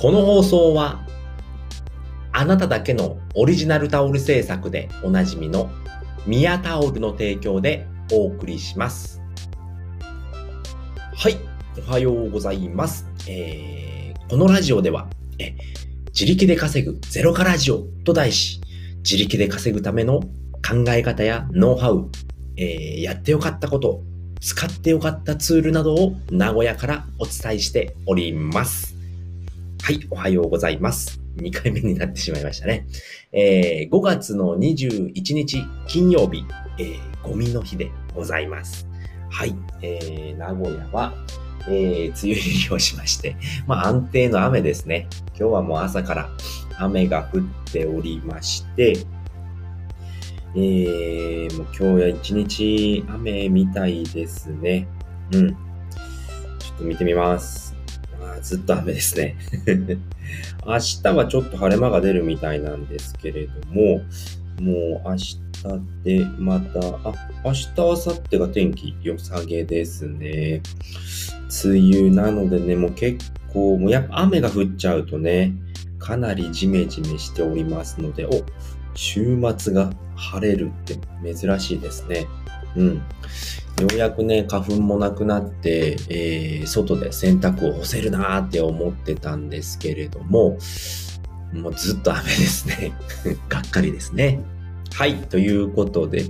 この放送は、あなただけのオリジナルタオル制作でおなじみのミヤタオルの提供でお送りします。はい、おはようございます。えー、このラジオでは、え自力で稼ぐゼロカラジオと題し、自力で稼ぐための考え方やノウハウ、えー、やってよかったこと、使ってよかったツールなどを名古屋からお伝えしております。はい、おはようございます。2回目になってしまいましたね。えー、5月の21日金曜日、えー、ゴミの日でございます。はい、えー、名古屋は、えー、梅雨入りをしまして、まあ安定の雨ですね。今日はもう朝から雨が降っておりまして、えー、もう今日は一日雨みたいですね。うん。ちょっと見てみます。あずっと雨ですね。明日はちょっと晴れ間が出るみたいなんですけれども、もう明日でまた、あ、明日、明後日が天気良さげですね。梅雨なのでね、もう結構、もうやっぱ雨が降っちゃうとね、かなりジメジメしておりますので、お、週末が晴れるって珍しいですね。うん。ようやくね、花粉もなくなって、えー、外で洗濯を干せるなーって思ってたんですけれども、もうずっと雨ですね。がっかりですね。はい。ということで、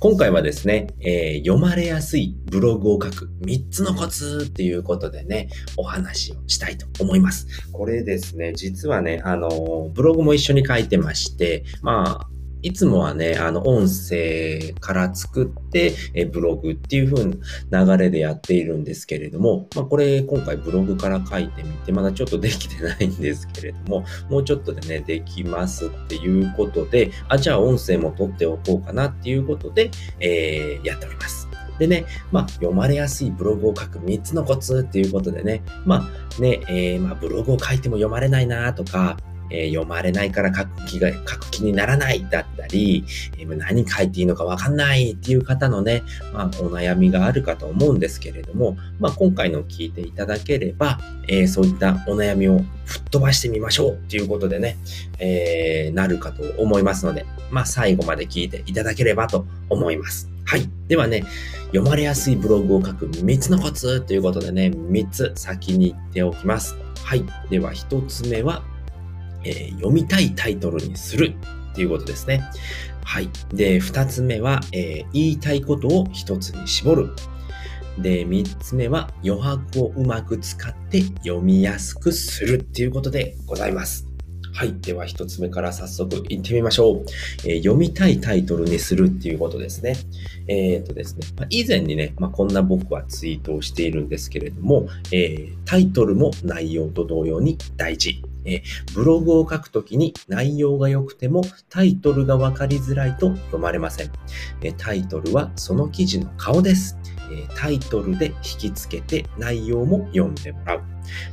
今回はですね、えー、読まれやすいブログを書く3つのコツっていうことでね、お話をしたいと思います。これですね、実はね、あの、ブログも一緒に書いてまして、まあ、いつもはね、あの、音声から作って、えブログっていう風な流れでやっているんですけれども、まあ、これ今回ブログから書いてみて、まだちょっとできてないんですけれども、もうちょっとでね、できますっていうことで、あ、じゃあ音声も取っておこうかなっていうことで、えー、やっております。でね、まあ、読まれやすいブログを書く3つのコツっていうことでね、まあね、えー、まあ、ブログを書いても読まれないなとか、えー、読まれないから書く気が、書く気にならないだったり、えー、何書いていいのかわかんないっていう方のね、まあ、お悩みがあるかと思うんですけれども、まあ、今回の聞いていただければ、えー、そういったお悩みを吹っ飛ばしてみましょうっていうことでね、えー、なるかと思いますので、まあ、最後まで聞いていただければと思います。はい。ではね、読まれやすいブログを書く3つのコツということでね、3つ先に言っておきます。はい。では1つ目は、えー、読みたいタイトルにするっていうことですね。はい。で、二つ目は、えー、言いたいことを一つに絞る。で、三つ目は余白をうまく使って読みやすくするっていうことでございます。はい。では、一つ目から早速行ってみましょう。えー、読みたいタイトルにするっていうことですね。えっ、とですね、まあ、以前にね、まあ、こんな僕はツイートをしているんですけれども、えー、タイトルも内容と同様に大事。えブログを書くときに内容が良くてもタイトルがわかりづらいと読まれません。タイトルはその記事の顔です。タイトルで引きつけて内容も読んでもらう。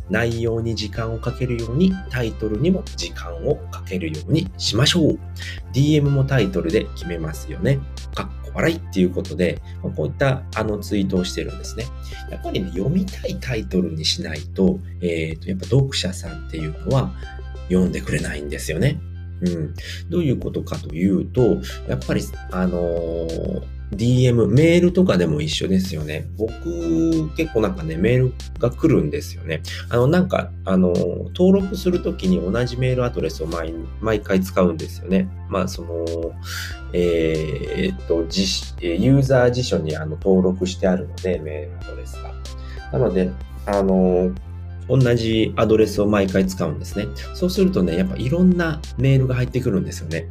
内容に時間をかけるようにタイトルにも時間をかけるようにしましょう。DM もタイトルで決めますよね。かっこ笑いっていうことで、こういったあのツイートをしてるんですね。やっぱりね、読みたいタイトルにしないと、えっ、ー、と、やっぱ読者さんっていうのは読んでくれないんですよね。うん。どういうことかというと、やっぱり、あのー DM、メールとかでも一緒ですよね。僕、結構なんかね、メールが来るんですよね。あの、なんか、あの、登録するときに同じメールアドレスを毎毎回使うんですよね。まあ、その、えー、っと、ユーザー辞書にあの登録してあるので、メールアドレスが。なので、あの、同じアドレスを毎回使うんですね。そうするとね、やっぱいろんなメールが入ってくるんですよね。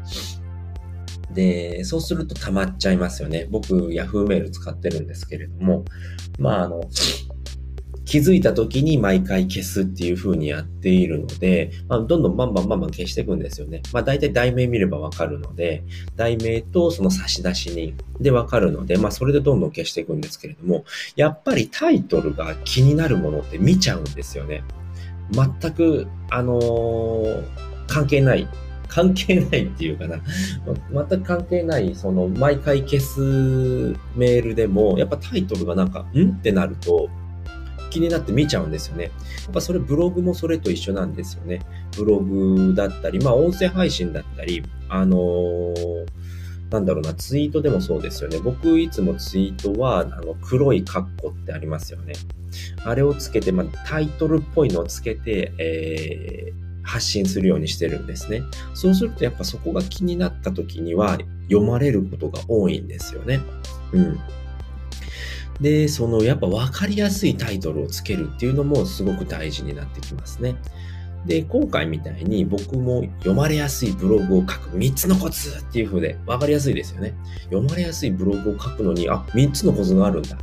で、そうすると溜まっちゃいますよね。僕、Yahoo メール使ってるんですけれども、まあ、あの、気づいた時に毎回消すっていう風にやっているので、まあ、どんどんバンバンバンバン消していくんですよね。まあ、大体題名見ればわかるので、題名とその差出人でわかるので、まあ、それでどんどん消していくんですけれども、やっぱりタイトルが気になるものって見ちゃうんですよね。全く、あのー、関係ない関係ないっていうかな、全く関係ない、その、毎回消すメールでも、やっぱタイトルがなんか、ん？ってなると、気になって見ちゃうんですよね。やっぱそれブログもそれと一緒なんですよね。ブログだったり、まあ音声配信だったり、あのーなんだろうな、ツイートでもそうですよね。僕いつもツイートは、あの、黒いカッコってありますよね。あれをつけて、まあ、タイトルっぽいのをつけて、えー、発信するようにしてるんですね。そうするとやっぱそこが気になった時には読まれることが多いんですよね。うん。で、そのやっぱ分かりやすいタイトルをつけるっていうのもすごく大事になってきますね。で、今回みたいに僕も読まれやすいブログを書く3つのコツっていう風で分かりやすいですよね。読まれやすいブログを書くのに、あ、3つのコツがあるんだ。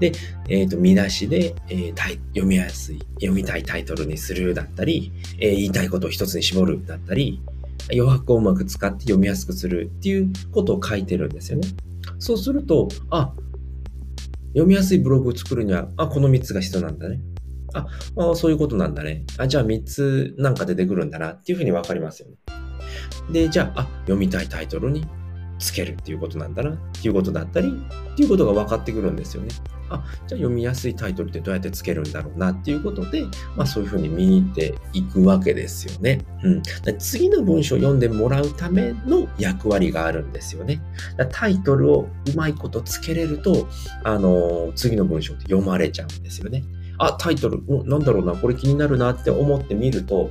で、えっ、と、見出しで、えー、読みやすい、読みたいタイトルにするだったり、えー、言いたいことを一つに絞るだったり、余白をうまく使って読みやすくするっていうことを書いてるんですよね。そうすると、あ、読みやすいブログを作るには、あ、この3つが必要なんだね。あ、あそういうことなんだね。あ、じゃあ3つなんか出てくるんだなっていうふうにわかりますよね。で、じゃあ、あ、読みたいタイトルにつけるっていうことなんだなっていうことだったり、っていうことが分かってくるんですよね。あ、じゃあ読みやすいタイトルってどうやってつけるんだろうなっていうことで、まあそういうふうに見に行っていくわけですよね。うん。次の文章を読んでもらうための役割があるんですよね。タイトルをうまいことつけれると、あのー、次の文章って読まれちゃうんですよね。あ、タイトル、なんだろうな、これ気になるなって思って見ると、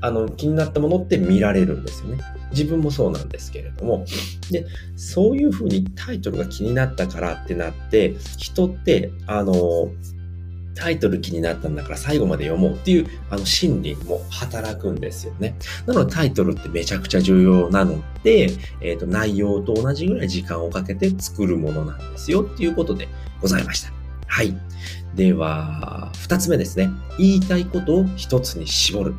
あの、気になったものって見られるんですよね。自分もそうなんですけれども。で、そういうふうにタイトルが気になったからってなって、人って、あの、タイトル気になったんだから最後まで読もうっていうあの心理も働くんですよね。なのでタイトルってめちゃくちゃ重要なので、えっ、ー、と内容と同じぐらい時間をかけて作るものなんですよっていうことでございました。はい。では、二つ目ですね。言いたいことを一つに絞る。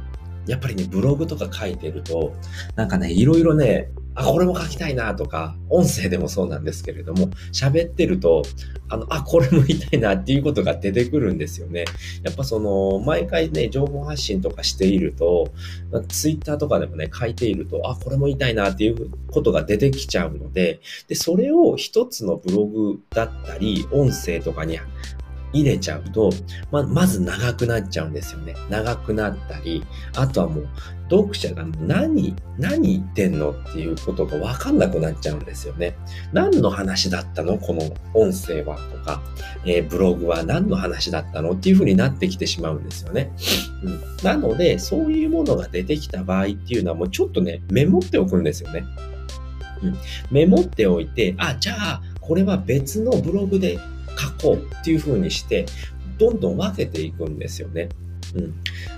やっぱりね、ブログとか書いてると、なんかね、いろいろね、あ、これも書きたいなとか、音声でもそうなんですけれども、喋ってると、あの、あ、これも言いたいなっていうことが出てくるんですよね。やっぱその、毎回ね、情報発信とかしていると、ツイッターとかでもね、書いていると、あ、これも言いたいなっていうことが出てきちゃうので、で、それを一つのブログだったり、音声とかに入れちゃうと、ま、まず長くなっちゃうんですよね。長くなったり、あとはもう、読者が何、何言ってんのっていうことがわかんなくなっちゃうんですよね。何の話だったの？この音声はとか、えー、ブログは何の話だったのっていう風になってきてしまうんですよね。うん。なので、そういうものが出てきた場合っていうのはもうちょっとね、メモっておくんですよね。うん。メモっておいて、あ、じゃあ、これは別のブログでこうっていう風にして、どんどん分けていくんですよね。うん、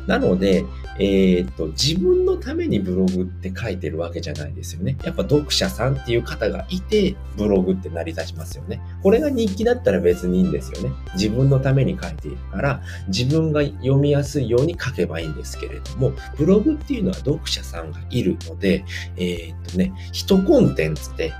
なので、えー、っと、自分のためにブログって書いてるわけじゃないですよね。やっぱ読者さんっていう方がいて、ブログって成り立ちますよね。これが日記だったら別にいいんですよね。自分のために書いているから、自分が読みやすいように書けばいいんですけれども、ブログっていうのは読者さんがいるので、えー、っとね、一コンテンツで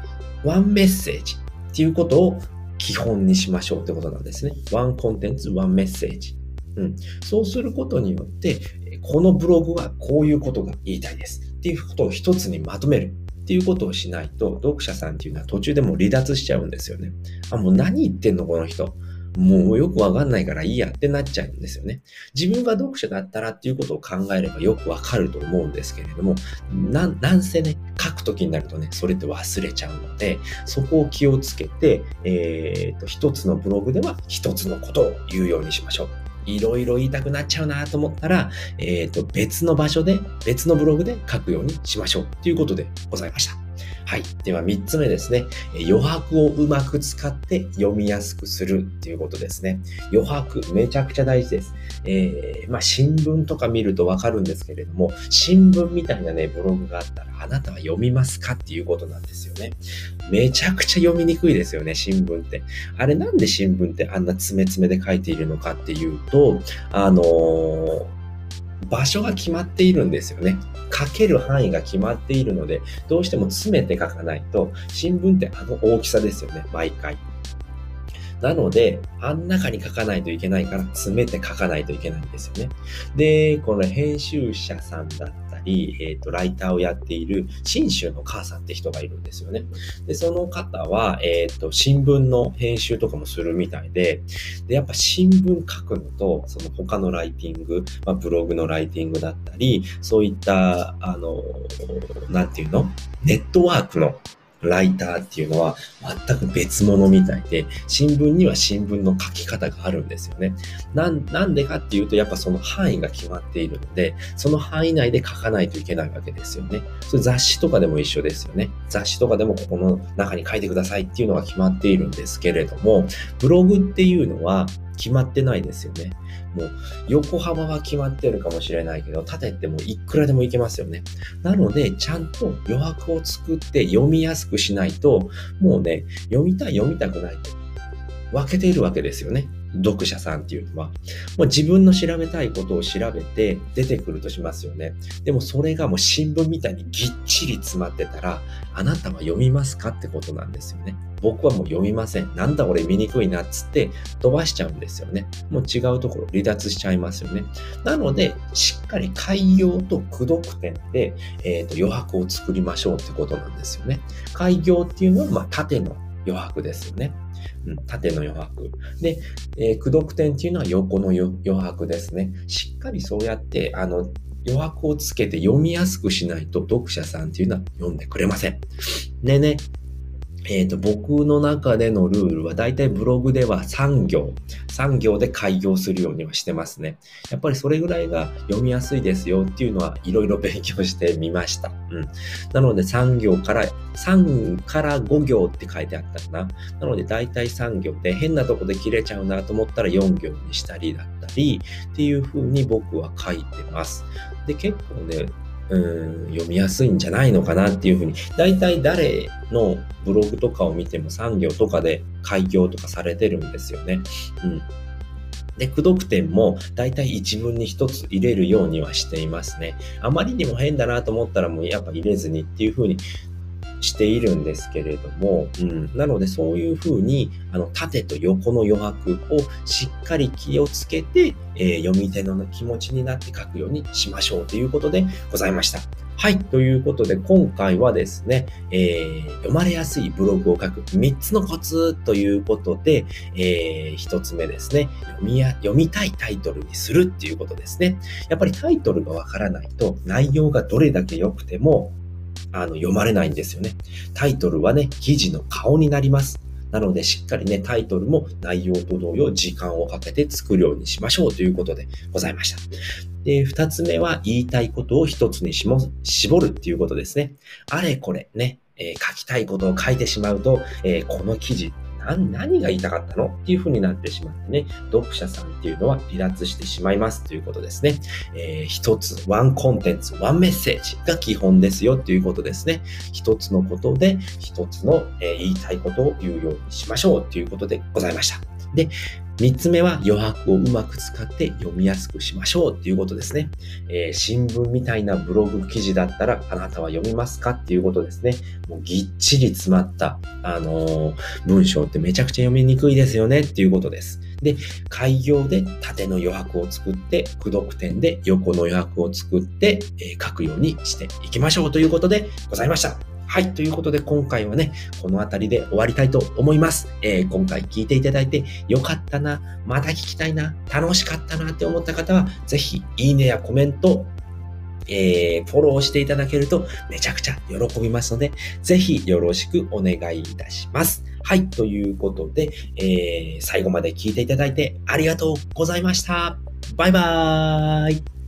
ワンメッセージっていうことを基本にしましょうってことなんですね。ワンコンテンツ、ワンメッセージ。うん。そうすることによって、このブログはこういうことが言いたいです。っていうことを一つにまとめる。っていうことをしないと、読者さんっていうのは途中でも離脱しちゃうんですよね。あ、もう何言ってんのこの人。もうよくわかんないからいいやってなっちゃうんですよね。自分が読者だったらっていうことを考えればよくわかると思うんですけれども、な、なんせね、書くときになるとね、それって忘れちゃうので、そこを気をつけて、え、ー、と、一つのブログでは一つのことを言うようにしましょう。いろいろ言いたくなっちゃうなと思ったら、えっ、ー、と、別の場所で、別のブログで書くようにしましょうということでございました。はい。では3つ目ですね。余白をうまく使って読みやすくするっていうことですね。余白、めちゃくちゃ大事です。えー、まあ、新聞とか見るとわかるんですけれども、新聞みたいなね、ブログがあったら、あなたは読みますかっていうことなんですよね。めちゃくちゃ読みにくいですよね、新聞って。あれなんで新聞ってあんな詰め詰めで書いているのかっていうと、あのー場所が決まっているんですよね。書ける範囲が決まっているので、どうしても詰めて書かないと、新聞ってあの大きさですよね、毎回。なので、あん中に書かないといけないから、詰めて書かないといけないんですよね。で、この編集者さんだっり、えっ、ー、と、ライターをやっている、信州の母さんって人がいるんですよね。で、その方は、えっ、ー、と、新聞の編集とかもするみたいで、で、やっぱ新聞書くのと、その他のライティング、まあ、ブログのライティングだったり、そういった、あの、なんていうの？ネットワークのライターっていうのは全く別物みたいで、新聞には新聞の書き方があるんですよね。なん、なんでかっていうと、やっぱその範囲が決まっているので、その範囲内で書かないといけないわけですよね。それ雑誌とかでも一緒ですよね。雑誌とかでもここの中に書いてくださいっていうのが決まっているんですけれども、ブログっていうのは決まってないですよね。もう横幅は決まってるかもしれないけど、縦ってもういくらでもいけますよね。なので、ちゃんと余白を作って読みやすくしないと、もうね、読みたい読みたくないと分けているわけですよね。読者さんっていうのは、もう自分の調べたいことを調べて出てくるとしますよね。でもそれがもう新聞みたいにぎっちり詰まってたら、あなたは読みますかってことなんですよね。僕はもう読みません。なんだ俺見にくいなっつって飛ばしちゃうんですよね。もう違うところ離脱しちゃいますよね。なので、しっかり開業と駆読点で、えーと、余白を作りましょうってことなんですよね。開業っていうのは、まあ、縦の余白ですよね。うん、縦の余白。で、えー、駆読点っていうのは横の余白ですね。しっかりそうやって、あの、余白をつけて読みやすくしないと読者さんっていうのは読んでくれません。でね、えっ、ー、と、僕の中でのルールは、だいたいブログでは3行、3行で開業するようにはしてますね。やっぱりそれぐらいが読みやすいですよっていうのは、いろいろ勉強してみました。うん。なので3行から、3から5行って書いてあったかな。なので、だいたい3行で、変なとこで切れちゃうなと思ったら4行にしたりだったり、っていう風に僕は書いてます。で、結構ね、うん読みやすいんじゃないのかなっていうふうに、大体誰のブログとかを見ても産業とかで開業とかされてるんですよね。うん。で、駆読点も大体一文に一つ入れるようにはしていますね。あまりにも変だなと思ったらもうやっぱ入れずにっていう風にしているんですけれども、うん、なのでそういうふうにあの縦と横の余白をしっかり気をつけて、えー、読み手の気持ちになって書くようにしましょうということでございました。はい。ということで、今回はですね、えー、読まれやすいブログを書く3つのコツということで、えー、1つ目ですね読みや、読みたいタイトルにするっていうことですね。やっぱりタイトルがわからないと、内容がどれだけ良くても、あの、読まれないんですよね。タイトルはね、記事の顔になります。なので、しっかりね、タイトルも内容と同様、時間をかけて作るようにしましょうということでございました。で、二つ目は、言いたいことを一つにしも絞るっていうことですね。あれこれね、えー、書きたいことを書いてしまうと、えー、この記事何が言いたかったのっていう風になってしまってね、読者さんっていうのは離脱してしまいますということですね。えー、一つ、ワンコンテンツ、ワンメッセージが基本ですよということですね。一つのことで、一つの、えー、言いたいことを言うようにしましょうということでございました。で、三つ目は余白をうまく使って読みやすくしましょうっていうことですね。えー、新聞みたいなブログ記事だったらあなたは読みますかっていうことですね。もうぎっちり詰まった、あのー、文章ってめちゃくちゃ読みにくいですよねっていうことです。で、開業で縦の余白を作って、駆読点で横の余白を作って、えー、書くようにしていきましょうということでございました。はい。ということで、今回はね、この辺りで終わりたいと思います。えー、今回聞いていただいてよかったな、また聞きたいな、楽しかったなって思った方は、ぜひ、いいねやコメント、えー、フォローしていただけるとめちゃくちゃ喜びますので、ぜひよろしくお願いいたします。はい。ということで、えー、最後まで聞いていただいてありがとうございました。バイバーイ。